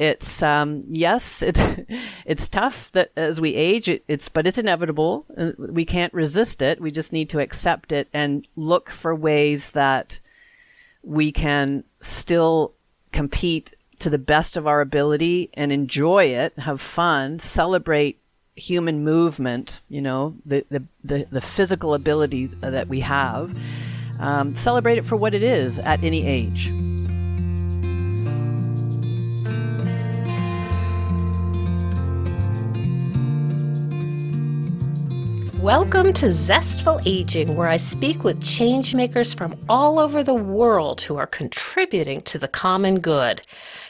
it's um, yes, it's it's tough that as we age, it, it's but it's inevitable. Uh, we can't resist it. We just need to accept it and look for ways that we can still compete to the best of our ability and enjoy it, have fun, celebrate human movement. You know, the the the, the physical abilities that we have. Um, celebrate it for what it is at any age. Welcome to Zestful Aging, where I speak with changemakers from all over the world who are contributing to the common good.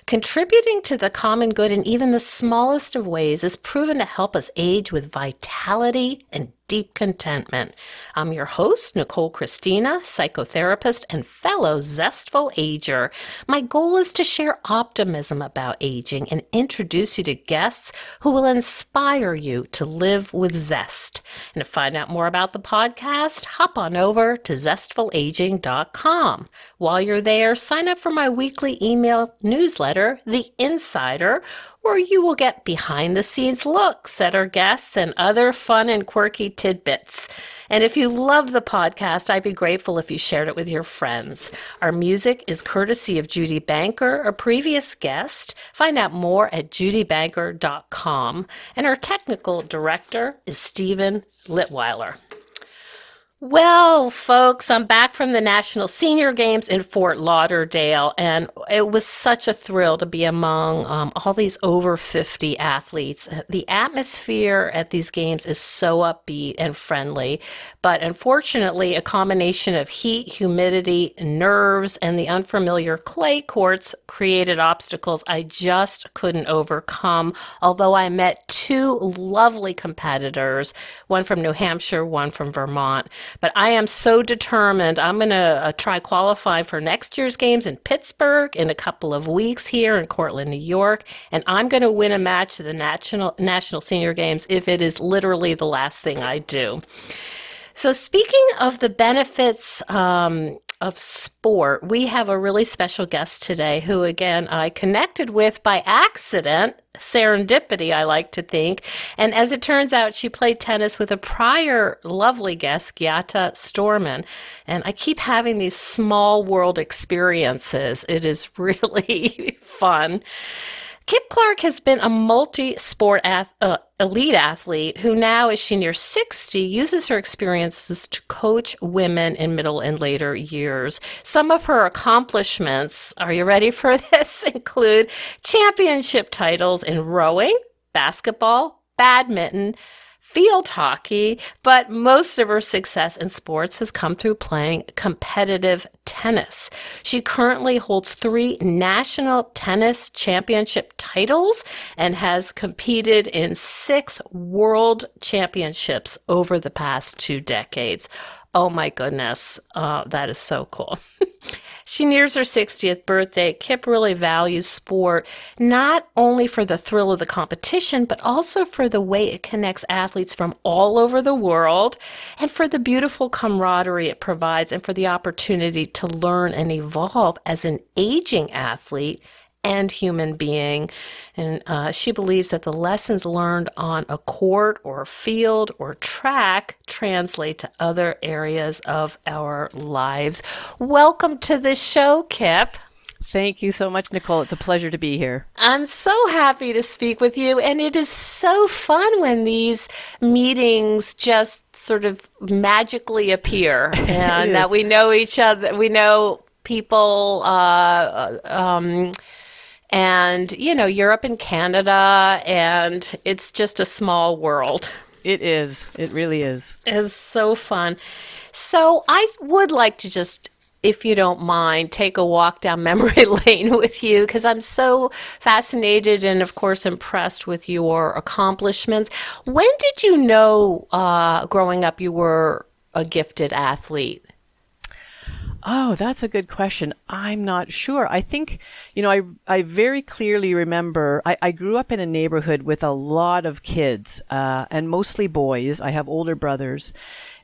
Contributing to the common good in even the smallest of ways is proven to help us age with vitality and deep contentment. I'm your host, Nicole Christina, psychotherapist and fellow zestful ager. My goal is to share optimism about aging and introduce you to guests who will inspire you to live with zest. And to find out more about the podcast, hop on over to zestfulaging.com. While you're there, sign up for my weekly email newsletter, The Insider, where you will get behind the scenes looks at our guests and other fun and quirky tidbits. And if you love the podcast, I'd be grateful if you shared it with your friends. Our music is courtesy of Judy Banker, a previous guest. Find out more at judybanker.com. And our technical director is Stephen Litweiler. Well, folks, I'm back from the National Senior Games in Fort Lauderdale, and it was such a thrill to be among um, all these over 50 athletes. The atmosphere at these games is so upbeat and friendly, but unfortunately, a combination of heat, humidity, nerves, and the unfamiliar clay courts created obstacles I just couldn't overcome. Although I met two lovely competitors, one from New Hampshire, one from Vermont. But I am so determined. I'm going to uh, try qualify for next year's games in Pittsburgh in a couple of weeks here in Cortland, New York, and I'm going to win a match at the national national senior games if it is literally the last thing I do. So, speaking of the benefits um, of sport, we have a really special guest today who, again, I connected with by accident, serendipity, I like to think. And as it turns out, she played tennis with a prior lovely guest, Gyata Storman. And I keep having these small world experiences. It is really fun. Kip Clarke has been a multi sport ath- uh, elite athlete who now, as she nears 60, uses her experiences to coach women in middle and later years. Some of her accomplishments, are you ready for this, include championship titles in rowing, basketball, badminton, field hockey, but most of her success in sports has come through playing competitive tennis. She currently holds three national tennis championship titles and has competed in six world championships over the past two decades. Oh my goodness, uh, that is so cool. she nears her 60th birthday. Kip really values sport, not only for the thrill of the competition, but also for the way it connects athletes from all over the world and for the beautiful camaraderie it provides and for the opportunity to learn and evolve as an aging athlete and human being. And uh, she believes that the lessons learned on a court or field or track translate to other areas of our lives. Welcome to the show, Kip. Thank you so much, Nicole. It's a pleasure to be here. I'm so happy to speak with you. And it is so fun when these meetings just sort of magically appear and that we know each other. We know people. Uh, um, and you know Europe and Canada, and it's just a small world. It is. It really is. It's so fun. So I would like to just if you don't mind, take a walk down memory lane with you because I'm so fascinated and, of course, impressed with your accomplishments. When did you know uh, growing up you were a gifted athlete? Oh, that's a good question. I'm not sure. I think, you know, I, I very clearly remember I, I grew up in a neighborhood with a lot of kids uh, and mostly boys. I have older brothers.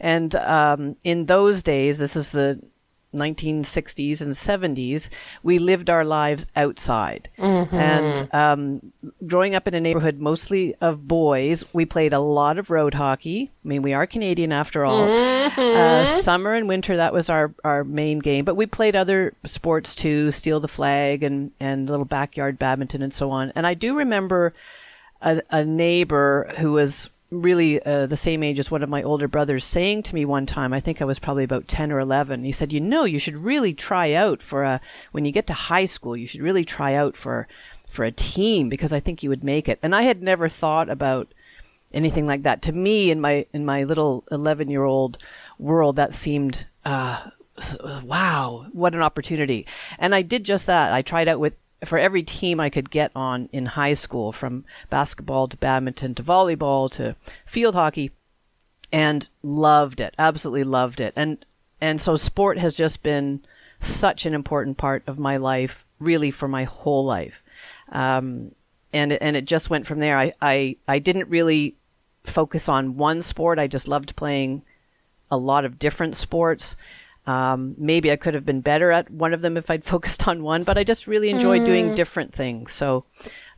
And um, in those days, this is the 1960s and 70s, we lived our lives outside. And um, growing up in a neighborhood mostly of boys, we played a lot of road hockey. I mean, we are Canadian after all. Uh, summer and winter, that was our, our main game. But we played other sports too, steal the flag and, and little backyard badminton and so on. And I do remember a, a neighbor who was really uh, the same age as one of my older brothers saying to me one time i think i was probably about 10 or 11 he said you know you should really try out for a when you get to high school you should really try out for for a team because i think you would make it. And i had never thought about anything like that. To me in my in my little 11 year old world that seemed uh, wow what an opportunity. And i did just that. I tried out with for every team I could get on in high school, from basketball to badminton to volleyball to field hockey, and loved it. Absolutely loved it. And and so sport has just been such an important part of my life, really for my whole life. Um, and and it just went from there. I, I I didn't really focus on one sport. I just loved playing a lot of different sports. Um, maybe I could have been better at one of them if I'd focused on one, but I just really enjoyed doing different things. So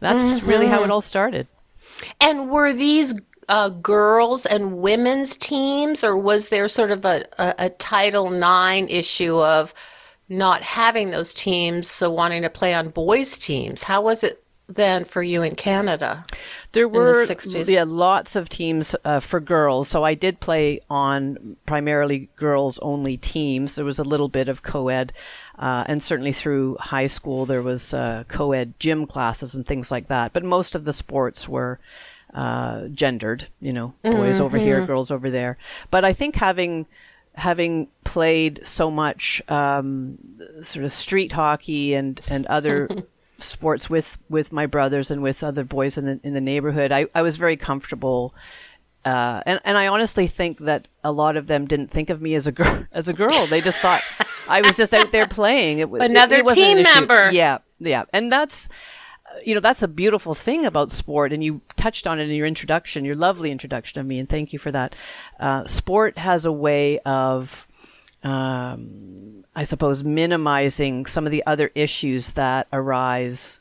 that's really how it all started. And were these uh, girls and women's teams, or was there sort of a, a, a Title IX issue of not having those teams, so wanting to play on boys' teams? How was it then for you in Canada? There were 60s. yeah, lots of teams uh, for girls. So I did play on primarily girls only teams. There was a little bit of co ed. Uh, and certainly through high school, there was uh, co ed gym classes and things like that. But most of the sports were uh, gendered, you know, boys over here, girls over there. But I think having having played so much um, sort of street hockey and and other sports with with my brothers and with other boys in the in the neighborhood, I, I was very comfortable. Uh, and and I honestly think that a lot of them didn't think of me as a girl as a girl. They just thought I was just out there playing. It, w- it- Another it an team issue. member. Yeah, yeah, and that's you know that's a beautiful thing about sport and you touched on it in your introduction your lovely introduction of me and thank you for that uh, sport has a way of um, i suppose minimizing some of the other issues that arise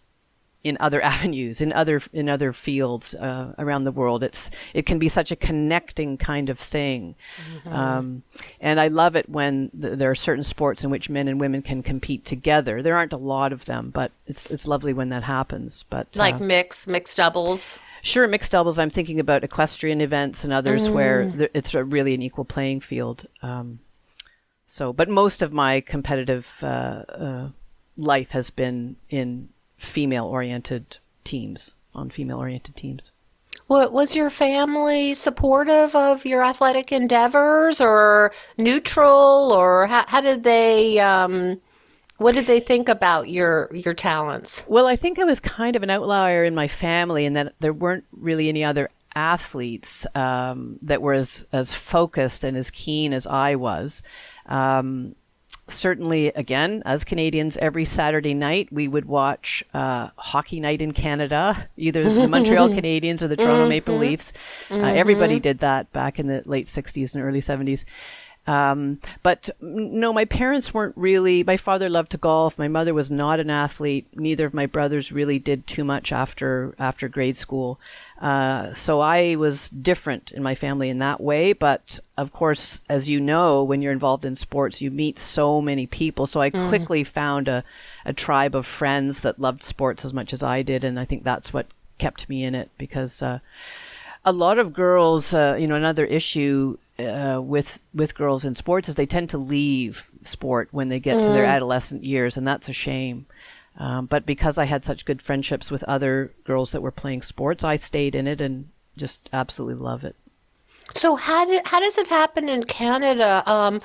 in other avenues in other in other fields uh, around the world it's it can be such a connecting kind of thing um, and I love it when th- there are certain sports in which men and women can compete together there aren't a lot of them but it's it's lovely when that happens but uh, Like mix, mixed doubles? Sure, mixed doubles. I'm thinking about equestrian events and others where th- it's a really an equal playing field. Um, so, but most of my competitive uh, uh, life has been in female-oriented teams, on female-oriented teams. What was your family supportive of your athletic endeavors, or neutral, or how, how did they? Um, what did they think about your your talents? Well, I think I was kind of an outlier in my family in that there weren't really any other athletes um, that were as, as focused and as keen as I was. Um, certainly, again, as Canadians, every Saturday night we would watch uh, Hockey Night in Canada, either the Montreal Canadiens or the Toronto Maple Leafs. Uh, everybody did that back in the late 60s and early 70s. Um, but no, my parents weren't really. My father loved to golf. My mother was not an athlete. Neither of my brothers really did too much after after grade school. Uh, so I was different in my family in that way. But of course, as you know, when you're involved in sports, you meet so many people. So I quickly found a, a tribe of friends that loved sports as much as I did, and I think that's what kept me in it because. Uh, a lot of girls, uh, you know, another issue uh, with with girls in sports is they tend to leave sport when they get to their adolescent years, and that's a shame. Um, but because I had such good friendships with other girls that were playing sports, I stayed in it and just absolutely love it. So how did how does it happen in Canada um,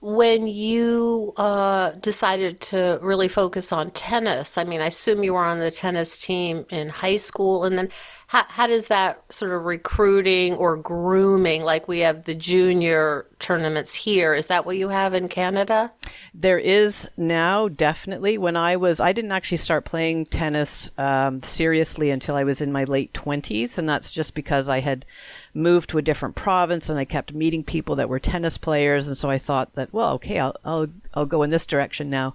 when you uh, decided to really focus on tennis? I mean, I assume you were on the tennis team in high school, and then how how does that sort of recruiting or grooming, like we have the junior tournaments here, is that what you have in Canada? There is now definitely. When I was, I didn't actually start playing tennis um, seriously until I was in my late 20s. And that's just because I had moved to a different province and I kept meeting people that were tennis players. And so I thought that, well, okay, I'll, I'll, I'll go in this direction now.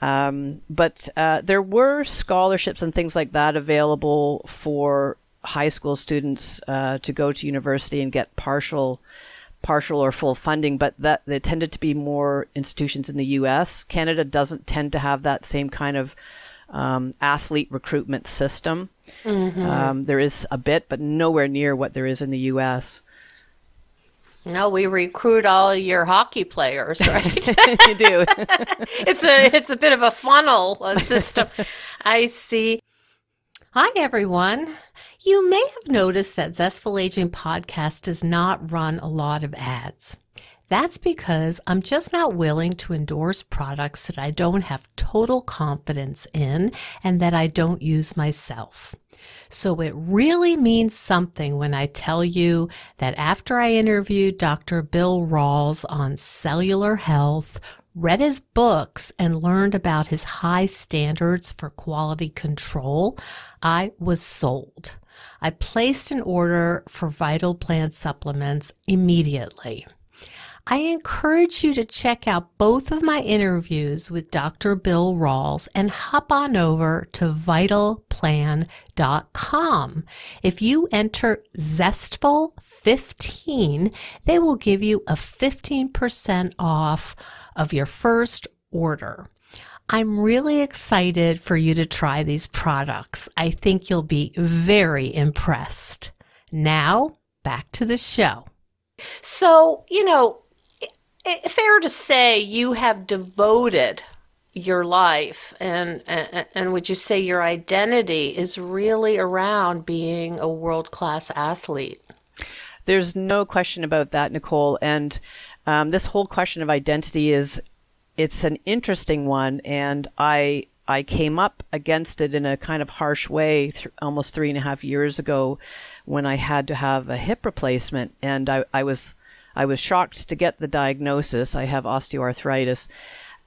Um, but uh, there were scholarships and things like that available for high school students uh, to go to university and get partial partial or full funding, but that they tended to be more institutions in the U.S. Canada doesn't tend to have that same kind of um, athlete recruitment system. Mm-hmm. Um, there is a bit, but nowhere near what there is in the U.S. No, we recruit all your hockey players, right? you do. it's a it's a bit of a funnel uh, system. I see. Hi, everyone. You may have noticed that Zestful Aging podcast does not run a lot of ads. That's because I'm just not willing to endorse products that I don't have total confidence in and that I don't use myself. So it really means something when I tell you that after I interviewed Dr. Bill Rawls on cellular health, read his books, and learned about his high standards for quality control, I was sold. I placed an order for Vital Plan supplements immediately. I encourage you to check out both of my interviews with Dr. Bill Rawls and hop on over to vitalplan.com. If you enter Zestful15, they will give you a 15% off of your first order. I'm really excited for you to try these products. I think you'll be very impressed. Now, back to the show. So, you know, fair to say you have devoted your life and, and, and would you say your identity is really around being a world-class athlete? There's no question about that, Nicole. And um, this whole question of identity is it's an interesting one, and I I came up against it in a kind of harsh way th- almost three and a half years ago when I had to have a hip replacement, and I, I was I was shocked to get the diagnosis. I have osteoarthritis,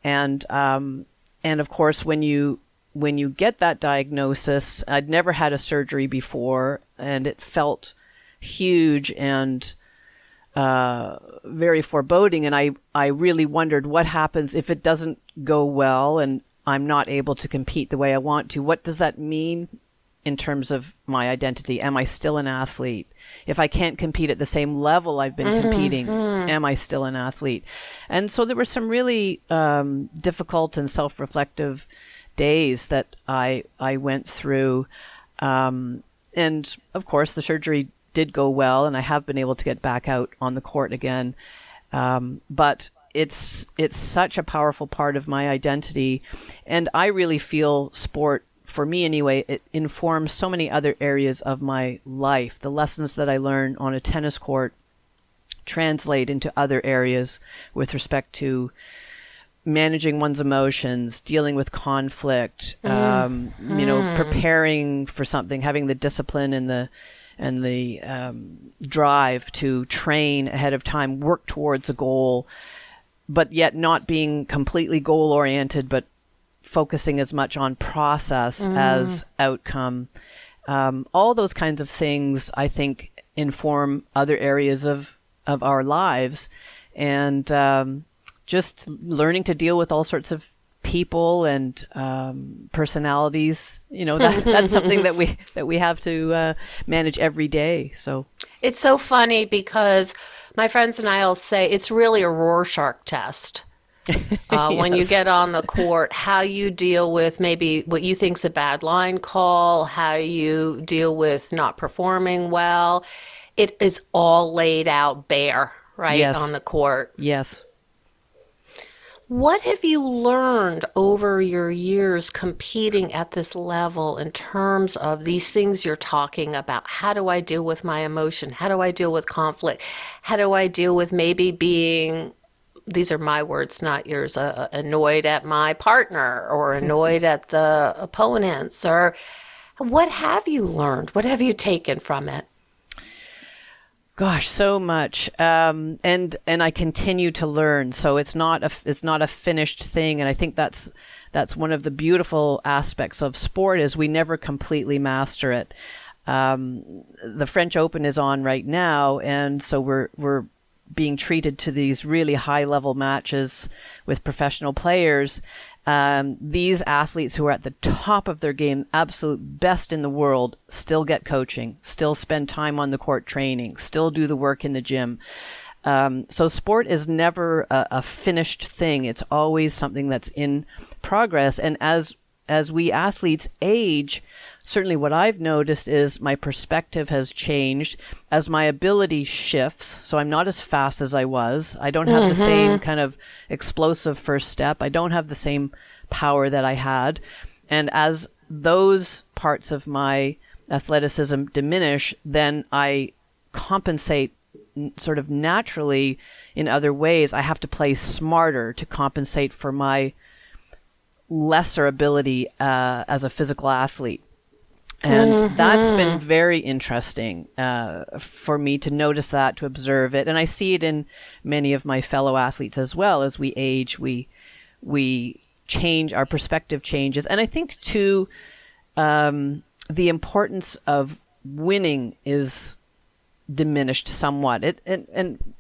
and um, and of course when you when you get that diagnosis, I'd never had a surgery before, and it felt huge and uh, very foreboding. And I, I really wondered what happens if it doesn't go well and I'm not able to compete the way I want to. What does that mean in terms of my identity? Am I still an athlete? If I can't compete at the same level I've been mm-hmm. competing, am I still an athlete? And so there were some really um, difficult and self-reflective days that I I went through. Um, and of course, the surgery did go well, and I have been able to get back out on the court again. Um, but it's it's such a powerful part of my identity, and I really feel sport for me anyway. It informs so many other areas of my life. The lessons that I learn on a tennis court translate into other areas with respect to managing one's emotions, dealing with conflict, mm. um, you know, mm. preparing for something, having the discipline and the and the um, drive to train ahead of time, work towards a goal, but yet not being completely goal oriented, but focusing as much on process mm. as outcome. Um, all those kinds of things, I think, inform other areas of of our lives, and um, just learning to deal with all sorts of people and um, personalities. You know, that, that's something that we that we have to uh, manage every day. So it's so funny because my friends and I'll say it's really a Rorschach test. Uh, yes. When you get on the court, how you deal with maybe what you think's a bad line call, how you deal with not performing well, it is all laid out bare, right, yes. on the court. Yes. What have you learned over your years competing at this level in terms of these things you're talking about? How do I deal with my emotion? How do I deal with conflict? How do I deal with maybe being these are my words, not yours, uh, annoyed at my partner or annoyed at the opponents? Or what have you learned? What have you taken from it? Gosh, so much, um, and and I continue to learn. So it's not a it's not a finished thing, and I think that's that's one of the beautiful aspects of sport is we never completely master it. Um, the French Open is on right now, and so we're we're being treated to these really high level matches with professional players. Um, these athletes who are at the top of their game, absolute best in the world, still get coaching, still spend time on the court training, still do the work in the gym. Um, so sport is never a, a, finished thing. It's always something that's in progress. And as as we athletes age, certainly what I've noticed is my perspective has changed as my ability shifts. So I'm not as fast as I was. I don't have mm-hmm. the same kind of explosive first step. I don't have the same power that I had. And as those parts of my athleticism diminish, then I compensate sort of naturally in other ways. I have to play smarter to compensate for my lesser ability uh, as a physical athlete. And mm-hmm. that's been very interesting uh, for me to notice that, to observe it, and I see it in many of my fellow athletes as well. As we age, we we change, our perspective changes, and I think too, um, the importance of winning is diminished somewhat. It and, and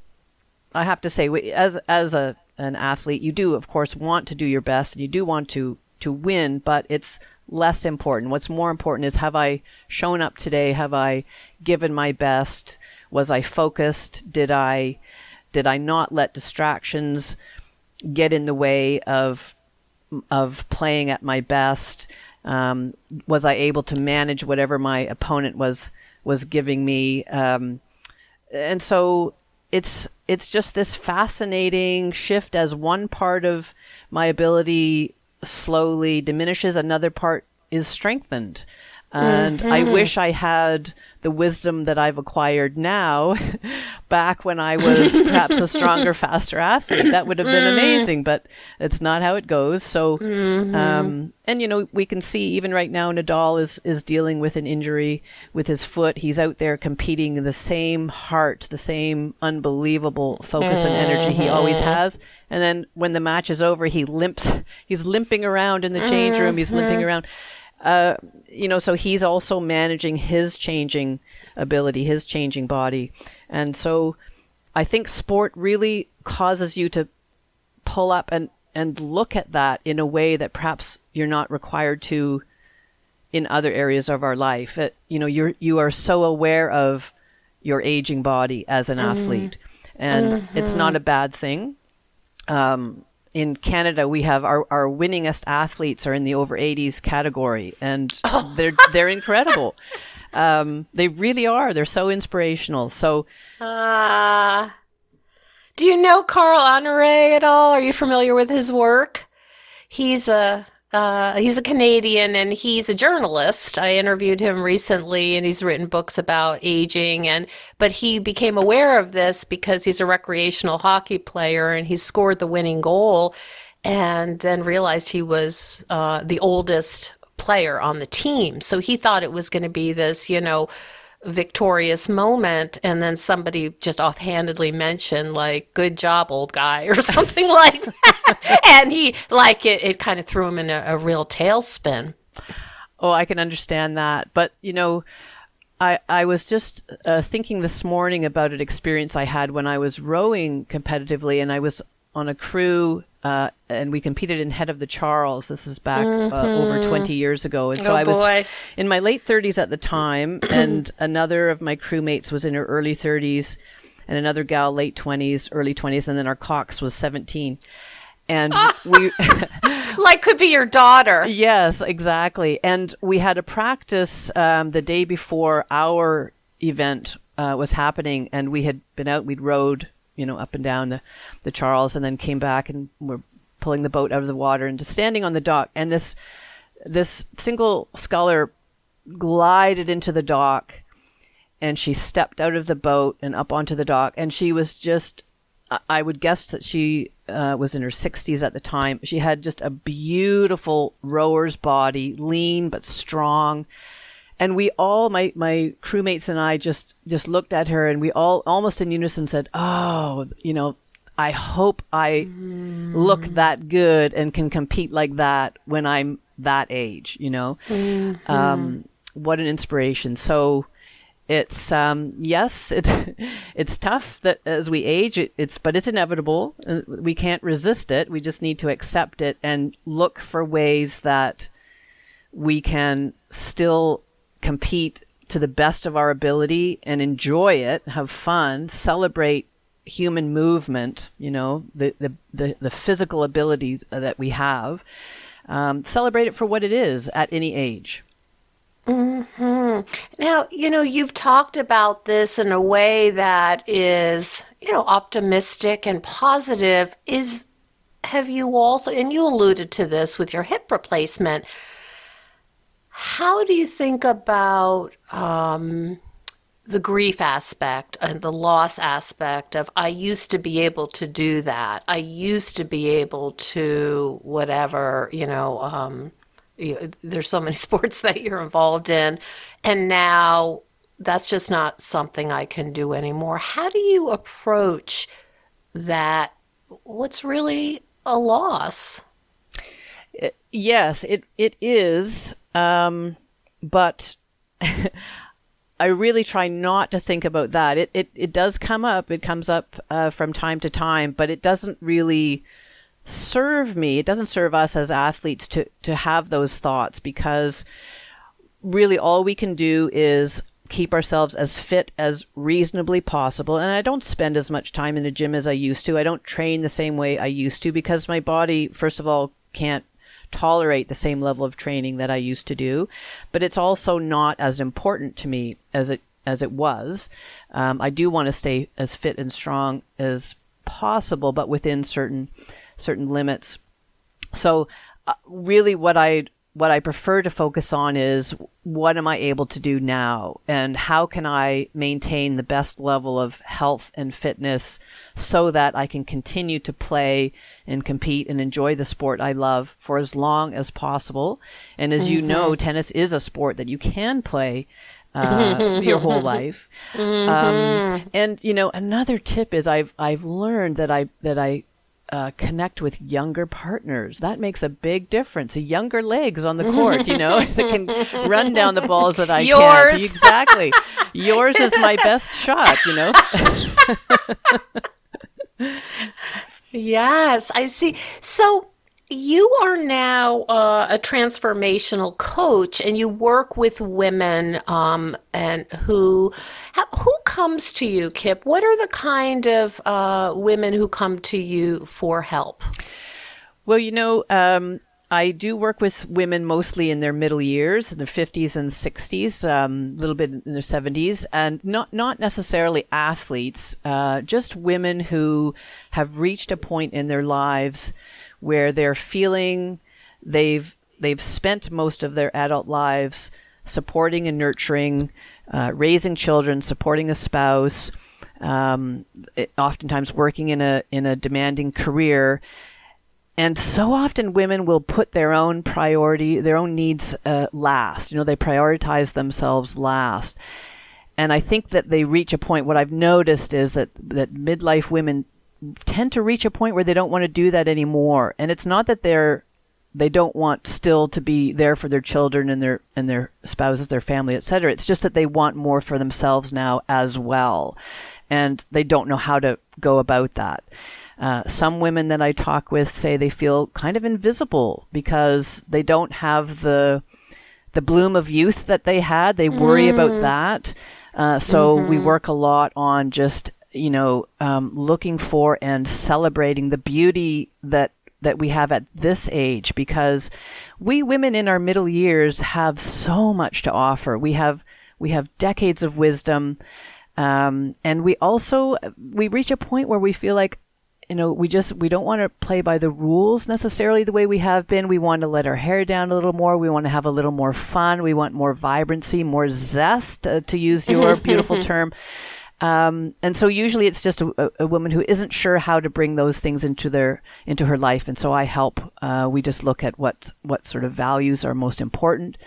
I have to say, as as a an athlete, you do of course want to do your best, and you do want to to win, but it's less important. What's more important is have I shown up today? Have I given my best? Was I focused? Did I did I not let distractions get in the way of of playing at my best? Um, was I able to manage whatever my opponent was was giving me? Um, and so it's it's just this fascinating shift as one part of my ability slowly diminishes, another part is strengthened. And mm-hmm. I wish I had the wisdom that I've acquired now back when I was perhaps a stronger, faster athlete. That would have been amazing, but it's not how it goes. So, mm-hmm. um, and you know, we can see even right now Nadal is, is dealing with an injury with his foot. He's out there competing the same heart, the same unbelievable focus mm-hmm. and energy he always mm-hmm. has. And then when the match is over, he limps, he's limping around in the change room. He's limping mm-hmm. around. Uh, you know, so he's also managing his changing ability, his changing body. And so I think sport really causes you to pull up and, and look at that in a way that perhaps you're not required to in other areas of our life. It, you know, you're, you are so aware of your aging body as an mm-hmm. athlete. And mm-hmm. it's not a bad thing. Um, in Canada, we have our, our winningest athletes are in the over 80s category, and oh. they're they're incredible. Um, they really are. They're so inspirational. So, uh, do you know Carl Honoré at all? Are you familiar with his work? He's a uh, he's a Canadian and he's a journalist. I interviewed him recently and he's written books about aging and but he became aware of this because he's a recreational hockey player and he scored the winning goal and then realized he was uh, the oldest player on the team. So he thought it was going to be this, you know, victorious moment and then somebody just offhandedly mentioned like good job old guy or something like that. And he like it it kind of threw him in a, a real tailspin. Oh i can understand that. But you know I, I was just uh, thinking this morning about an experience I had when I was rowing competitively, and I was on a crew uh, and we competed in Head of the Charles. This is back mm-hmm. uh, over mm-hmm. 20 years ago. And so oh, I was boy. in my late 30s at the time, and another of my crewmates was in her early 30s, and another gal late 20s, early 20s, and then our cox was 17. And we. like could be your daughter. Yes, exactly. And we had a practice um, the day before our event uh, was happening, and we had been out, we'd rowed you know, up and down the, the Charles and then came back and were pulling the boat out of the water and just standing on the dock. And this, this single sculler glided into the dock and she stepped out of the boat and up onto the dock. And she was just, I would guess that she uh, was in her 60s at the time. She had just a beautiful rower's body, lean but strong and we all my my crewmates and I just just looked at her and we all almost in unison said, "Oh, you know, I hope I mm. look that good and can compete like that when I'm that age." You know, mm-hmm. um, what an inspiration! So it's um, yes, it's it's tough that as we age, it, it's but it's inevitable. Uh, we can't resist it. We just need to accept it and look for ways that we can still compete to the best of our ability and enjoy it, have fun, celebrate human movement. You know, the the the, the physical abilities that we have. Um, celebrate it for what it is at any age. Hmm. Now, you know, you've talked about this in a way that is, you know, optimistic and positive. Is have you also, and you alluded to this with your hip replacement. How do you think about um, the grief aspect and the loss aspect of I used to be able to do that. I used to be able to whatever, you know, um, you, there's so many sports that you're involved in, and now that's just not something I can do anymore. How do you approach that? What's really a loss? Yes, it it is, um, but. I really try not to think about that. It, it, it does come up. It comes up uh, from time to time, but it doesn't really serve me. It doesn't serve us as athletes to, to have those thoughts because really all we can do is keep ourselves as fit as reasonably possible. And I don't spend as much time in the gym as I used to. I don't train the same way I used to because my body, first of all, can't tolerate the same level of training that I used to do. But it's also not as important to me as it as it was. Um, I do want to stay as fit and strong as possible, but within certain certain limits. So, uh, really, what I what I prefer to focus on is what am I able to do now, and how can I maintain the best level of health and fitness so that I can continue to play and compete and enjoy the sport I love for as long as possible. And as mm-hmm. you know, tennis is a sport that you can play uh, your whole life. Mm-hmm. Um, and you know, another tip is I've I've learned that I that I uh, connect with younger partners. That makes a big difference. The younger legs on the court, you know, that can run down the balls that I Yours. can't. Exactly. Yours is my best shot, you know. yes, I see. So you are now uh, a transformational coach and you work with women um, and who who comes to you kip? What are the kind of uh, women who come to you for help? Well you know um, I do work with women mostly in their middle years, in their 50s and 60s, um, a little bit in their 70s, and not, not necessarily athletes, uh, just women who have reached a point in their lives where they're feeling they've they've spent most of their adult lives supporting and nurturing, uh, raising children, supporting a spouse, um, it, oftentimes working in a in a demanding career. And so often women will put their own priority, their own needs uh, last. You know, they prioritize themselves last. And I think that they reach a point. What I've noticed is that that midlife women tend to reach a point where they don't want to do that anymore. And it's not that they're they don't want still to be there for their children and their and their spouses, their family, etc. It's just that they want more for themselves now as well, and they don't know how to go about that. Uh, some women that I talk with say they feel kind of invisible because they don't have the the bloom of youth that they had. They worry mm. about that. Uh, so mm-hmm. we work a lot on just you know, um, looking for and celebrating the beauty that that we have at this age because we women in our middle years have so much to offer. We have we have decades of wisdom, um, and we also we reach a point where we feel like you know we just we don't want to play by the rules necessarily the way we have been. We want to let our hair down a little more. We want to have a little more fun. We want more vibrancy, more zest, uh, to use your beautiful term. Um, and so usually it's just a, a, woman who isn't sure how to bring those things into their into her life, and so I help. Uh, we just look at what what sort of values are most important,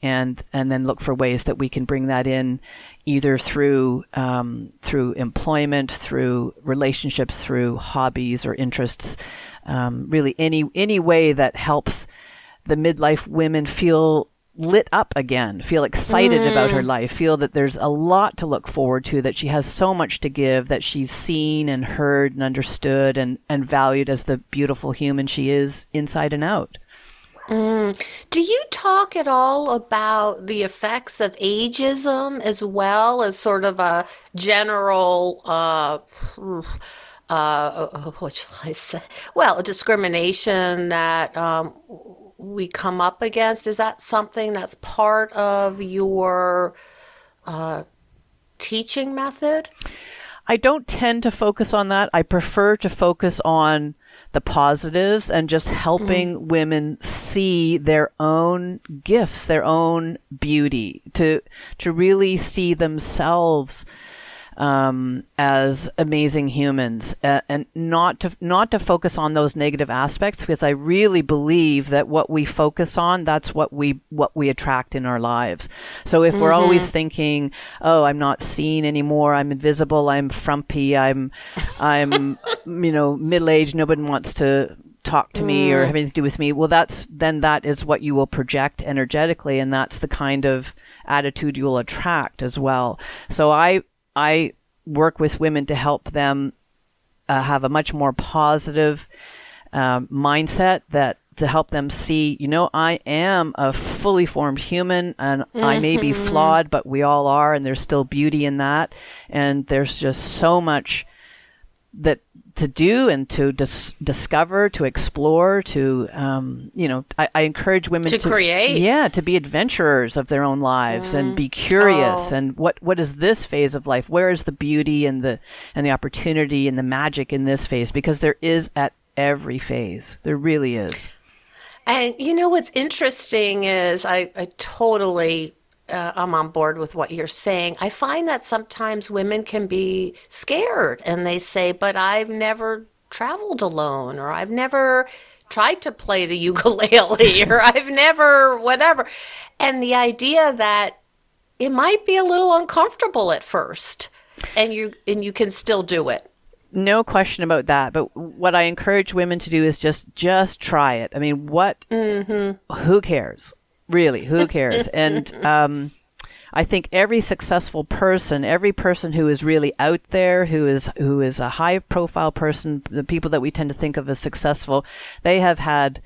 and and then look for ways that we can bring that in either through um, through employment, through relationships, through hobbies or interests. Um, really, any any way that helps the midlife women feel lit up again, feel excited mm. about her life, feel that there's a lot to look forward to, that she has so much to give, that she's seen and heard and understood and, and valued as the beautiful human she is inside and out. Mm. Do you talk at all about the effects of ageism as well as sort of a general, uh, uh, what shall I say? Well, a discrimination that um, we come up against? Is that something that's part of your uh, teaching method? I don't tend to focus on that. I prefer to focus on the positives and just helping mm. women see their own gifts, their own beauty, to to really see themselves um, as amazing humans, uh, and not to not to focus on those negative aspects because I really believe that what we focus on, that's what we what we attract in our lives. So if mm-hmm. we're always mm-hmm. thinking, "Oh, I'm not seen anymore. I'm invisible. I'm frumpy. I'm I'm you know middle aged. Nobody wants to." talk to me or mm. have anything to do with me well that's then that is what you will project energetically and that's the kind of attitude you'll attract as well so i I work with women to help them uh, have a much more positive uh, mindset that to help them see, you know, I am a fully formed human and mm-hmm. I may be mm-hmm. flawed, but we all are, and there's still beauty in that. And there's just so much that to do and to dis- discover, to explore, to um, you know, I, I, encourage women to, to, create, yeah, to be adventurers of their own lives mm. and be curious. Oh. And what what is this phase of life? Where is the beauty and the and the opportunity and the magic in this phase? Because there is at every phase. There really is. And you know what's interesting is I, I totally uh, I'm on board with what you're saying. I find that sometimes women can be scared and they say, but I've never traveled alone or I've never tried to play the ukulele or I've never whatever. And the idea that it might be a little uncomfortable at first and you and you can still do it no question about that but what i encourage women to do is just just try it i mean what mm-hmm. who cares Really, who cares? and um, I think every successful person, every person who is really out there, who is who is a high profile person, the people that we tend to think of as successful, they have had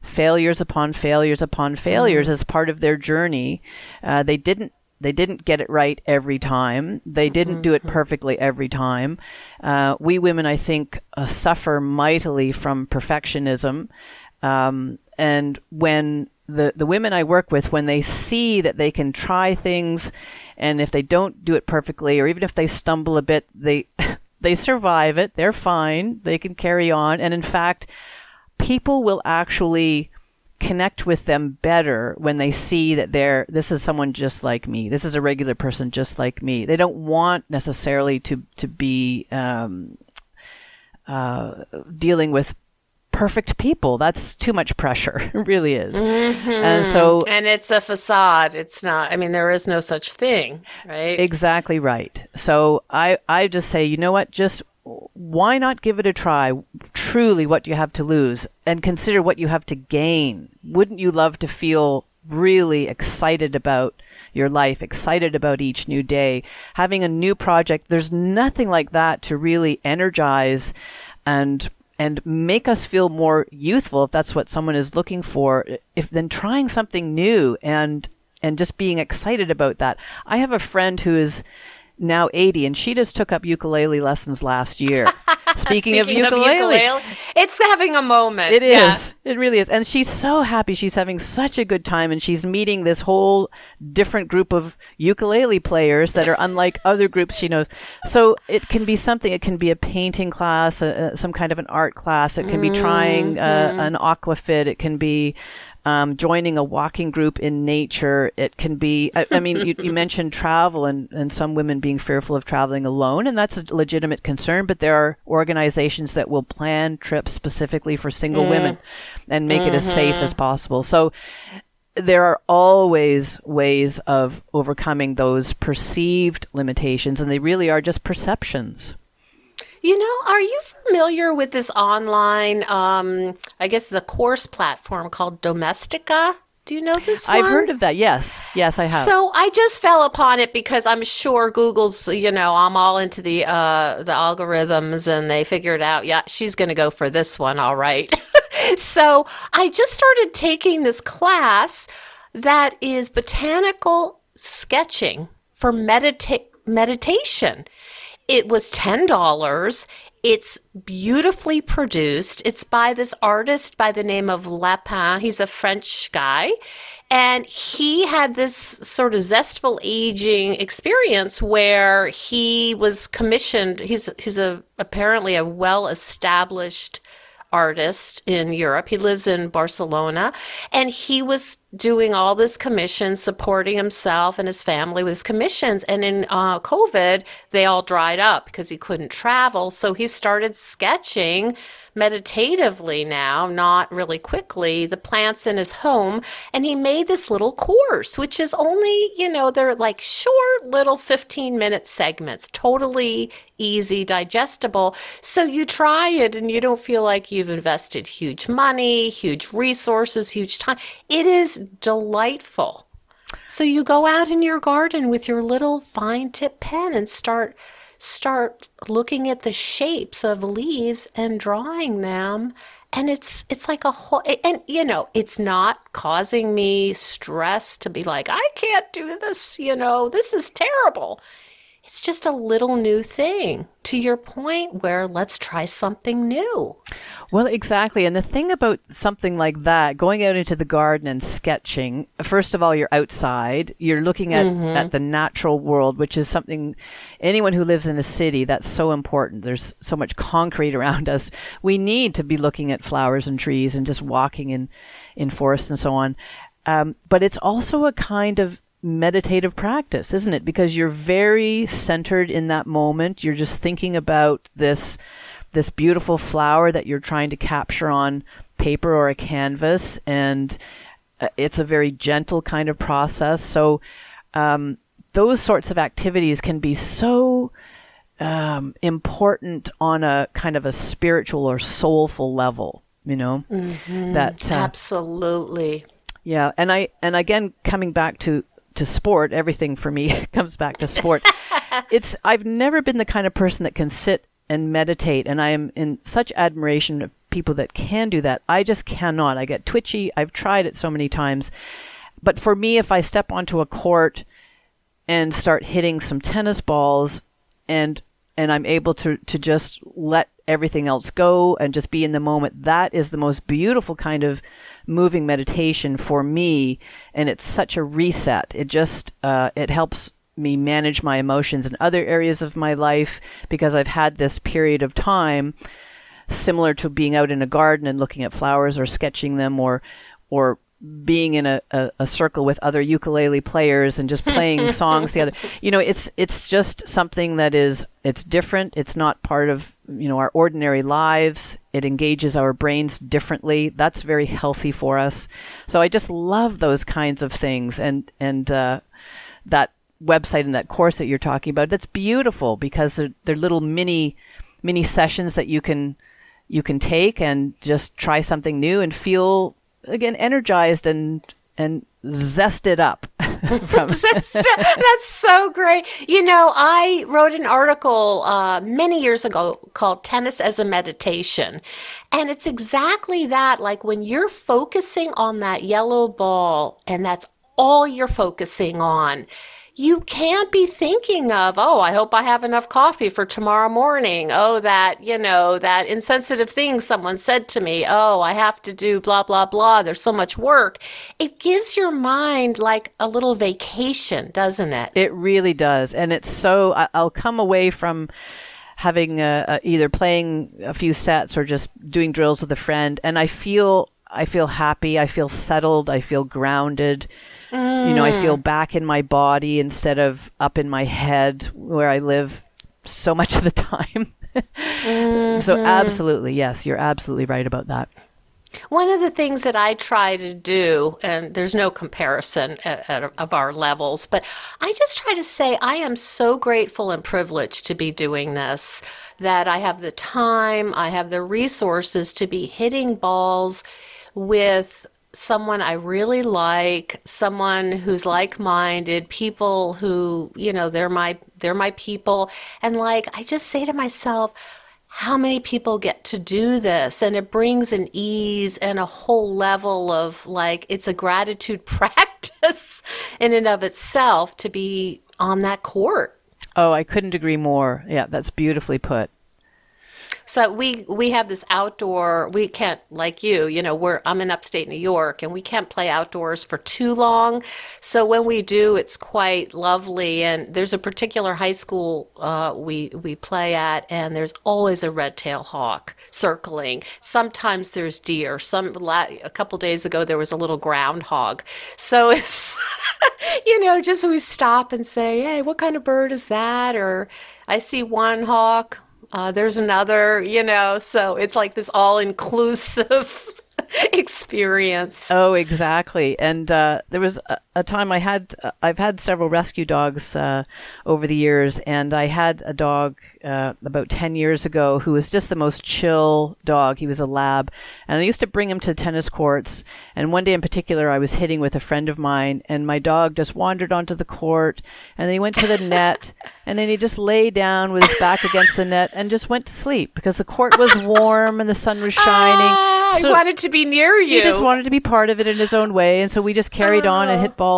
failures upon failures upon failures mm-hmm. as part of their journey. Uh, they didn't they didn't get it right every time. They didn't mm-hmm. do it perfectly every time. Uh, we women, I think, uh, suffer mightily from perfectionism. Um, and when the, the women I work with, when they see that they can try things, and if they don't do it perfectly, or even if they stumble a bit, they they survive it. They're fine. They can carry on. And in fact, people will actually connect with them better when they see that they're this is someone just like me. This is a regular person just like me. They don't want necessarily to to be um, uh, dealing with perfect people. That's too much pressure. it really is. Mm-hmm. And so And it's a facade. It's not I mean there is no such thing, right? Exactly right. So I I just say, you know what? Just why not give it a try? Truly what you have to lose and consider what you have to gain. Wouldn't you love to feel really excited about your life, excited about each new day, having a new project. There's nothing like that to really energize and and make us feel more youthful if that's what someone is looking for if then trying something new and and just being excited about that. I have a friend who is now 80 and she just took up ukulele lessons last year. Speaking, Speaking of, ukulele, of, ukulele, it's having a moment. It is. Yeah. It really is. And she's so happy. She's having such a good time and she's meeting this whole different group of ukulele players that are unlike other groups she knows. So it can be something. It can be a painting class, a, a, some kind of an art class. It can be trying uh, mm-hmm. an aquafit. It can be um, joining a walking group in nature. It can be, I, I mean, you, you, mentioned travel and, and some women being fearful of traveling alone, and that's a legitimate concern, but there are organizations that will plan trips specifically for single mm. women and make mm-hmm. it as safe as mm-hmm. possible. So, there are always ways of overcoming those perceived limitations, and they really are just perceptions. You know, are you familiar with this online, um, I guess it's a course platform called Domestika? Do you know this one? I've heard of that. Yes. Yes, I have. So I just fell upon it because I'm sure Google's, you know, I'm all into the uh the algorithms and they figured out, yeah, she's going to go for this one, all right. so I just started taking this class that is botanical sketching for medita- meditation. It was $10. It's beautifully produced. It's by this artist by the name of Lapin. He's a French guy. And he had this sort of zestful aging experience where he was commissioned. He's, he's a, apparently a well established artist in Europe. He lives in Barcelona and he was doing all this commission, supporting himself and his family with his commissions. And in uh, COVID, they all dried up because he couldn't travel. So he started sketching meditatively now, not really quickly, the plants in his home. And he made this little course, which is only, you know, they're like short little 15 minute segments, totally easy, digestible. So you try it and you don't feel like you've invested huge money, huge resources, huge time. It is delightful. So you go out in your garden with your little fine tip pen and start start looking at the shapes of leaves and drawing them and it's it's like a whole and you know it's not causing me stress to be like i can't do this you know this is terrible it's just a little new thing to your point where let's try something new. Well, exactly. And the thing about something like that, going out into the garden and sketching, first of all, you're outside, you're looking at, mm-hmm. at the natural world, which is something anyone who lives in a city, that's so important. There's so much concrete around us. We need to be looking at flowers and trees and just walking in, in forests and so on. Um, but it's also a kind of meditative practice, isn't it? Because you're very centered in that moment. You're just thinking about this this beautiful flower that you're trying to capture on paper or a canvas, and uh, it's a very gentle kind of process. So um, those sorts of activities can be so um, important on a kind of a spiritual or soulful level. You know mm-hmm. that uh, absolutely. Yeah, and I and again coming back to to sport, everything for me comes back to sport. it's I've never been the kind of person that can sit and meditate, and I am in such admiration of people that can do that. I just cannot. I get twitchy. I've tried it so many times, but for me, if I step onto a court and start hitting some tennis balls, and and I'm able to to just let everything else go and just be in the moment. That is the most beautiful kind of moving meditation for me. And it's such a reset. It just, uh, it helps me manage my emotions in other areas of my life because I've had this period of time similar to being out in a garden and looking at flowers or sketching them or, or being in a, a, a, circle with other ukulele players and just playing songs together. You know, it's it's just something that is it's different. It's not part of you know our ordinary lives. It engages our brains differently. That's very healthy for us. So I just love those kinds of things and and uh, that website and that course that you're talking about. That's beautiful because they're, they're little mini mini sessions that you can you can take and just try something new and feel again energized and and zested up from that's so great. You know i wrote an article uh, many years ago called tennis as a meditation. And it's exactly that like when you're focusing on that yellow ball and that's all you're focusing on you can't be thinking of, oh, I hope I have enough coffee for tomorrow morning. Oh, that, you know, that insensitive thing someone said to me. Oh, I have to do blah, blah, blah. There's so much work. It gives your mind like a little vacation, doesn't it? It really does. And it's so, I'll come away from, having uh, uh, either playing a few sets or just doing drills with a friend and i feel i feel happy i feel settled i feel grounded Mm. You know, I feel mm. back in my body instead of up in my head where I live so much of the time. mm-hmm. So, absolutely, yes, you're absolutely right about that. One of the things that I try to do, and there's no comparison at, at, of our levels, but I just try to say I am so grateful and privileged to be doing this, that I have the time, I have the resources to be hitting balls with someone I really like, someone who's like-minded, people who, you know, they're my they're my people and like I just say to myself, how many people get to do this and it brings an ease and a whole level of like it's a gratitude practice in and of itself to be on that court. Oh, I couldn't agree more. Yeah, that's beautifully put. So we we have this outdoor. We can't like you. You know, we're I'm in upstate New York, and we can't play outdoors for too long. So when we do, it's quite lovely. And there's a particular high school uh, we we play at, and there's always a red tail hawk circling. Sometimes there's deer. Some a couple days ago there was a little groundhog. So it's you know just we stop and say, hey, what kind of bird is that? Or I see one hawk uh, there's another, you know, so it's like this all inclusive experience. Oh, exactly. And uh, there was a, a, time I had, uh, I've had several rescue dogs uh, over the years, and I had a dog uh, about 10 years ago who was just the most chill dog. He was a lab. And I used to bring him to tennis courts. And one day in particular, I was hitting with a friend of mine, and my dog just wandered onto the court, and then he went to the net, and then he just lay down with his back against the net and just went to sleep because the court was warm and the sun was shining. Ah, so I wanted to be near you. He just wanted to be part of it in his own way. And so we just carried oh. on and hit balls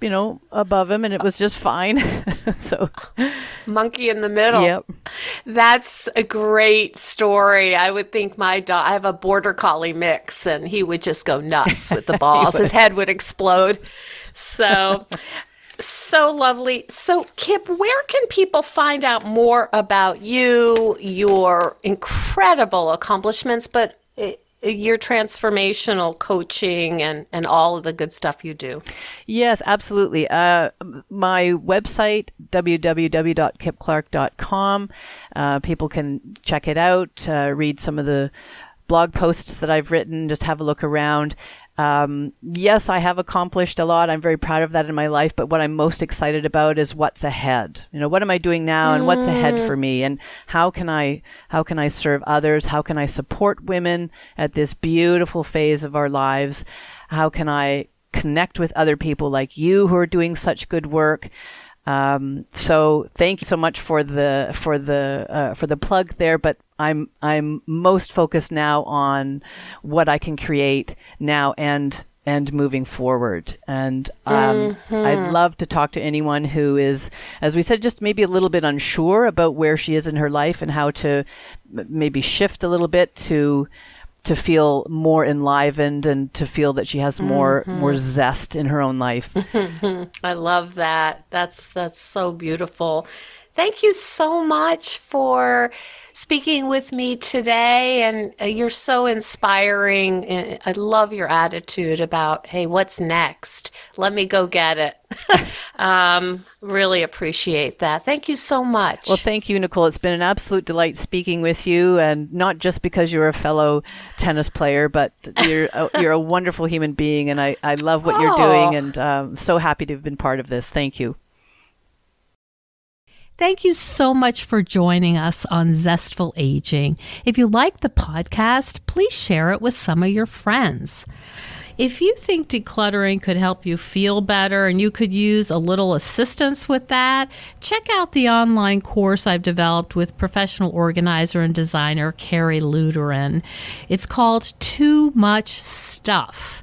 you know, above him and it was just fine. so monkey in the middle. Yep. That's a great story. I would think my dog I have a border collie mix and he would just go nuts with the balls. His head would explode. So so lovely. So, Kip, where can people find out more about you, your incredible accomplishments, but eh, your transformational coaching and, and all of the good stuff you do. Yes, absolutely. Uh, my website, www.kipclarke.com, uh, people can check it out, uh, read some of the blog posts that I've written, just have a look around. Um, yes, I have accomplished a lot. I'm very proud of that in my life. But what I'm most excited about is what's ahead. You know, what am I doing now, and what's ahead for me, and how can I how can I serve others? How can I support women at this beautiful phase of our lives? How can I connect with other people like you who are doing such good work? Um, so thank you so much for the for the uh, for the plug there. But I'm I'm most focused now on what I can create now and and moving forward. And um, mm-hmm. I'd love to talk to anyone who is, as we said, just maybe a little bit unsure about where she is in her life and how to m- maybe shift a little bit to to feel more enlivened and to feel that she has more mm-hmm. more zest in her own life. I love that. That's that's so beautiful. Thank you so much for speaking with me today. And uh, you're so inspiring. Uh, I love your attitude about, hey, what's next? Let me go get it. um, really appreciate that. Thank you so much. Well, thank you, Nicole. It's been an absolute delight speaking with you, and not just because you're a fellow tennis player, but you're a, you're a wonderful human being, and I, I love what oh. you're doing, and um, so happy to have been part of this. Thank you. Thank you so much for joining us on Zestful Aging. If you like the podcast, please share it with some of your friends. If you think decluttering could help you feel better and you could use a little assistance with that, check out the online course I've developed with professional organizer and designer Carrie Luderin. It's called Too Much Stuff.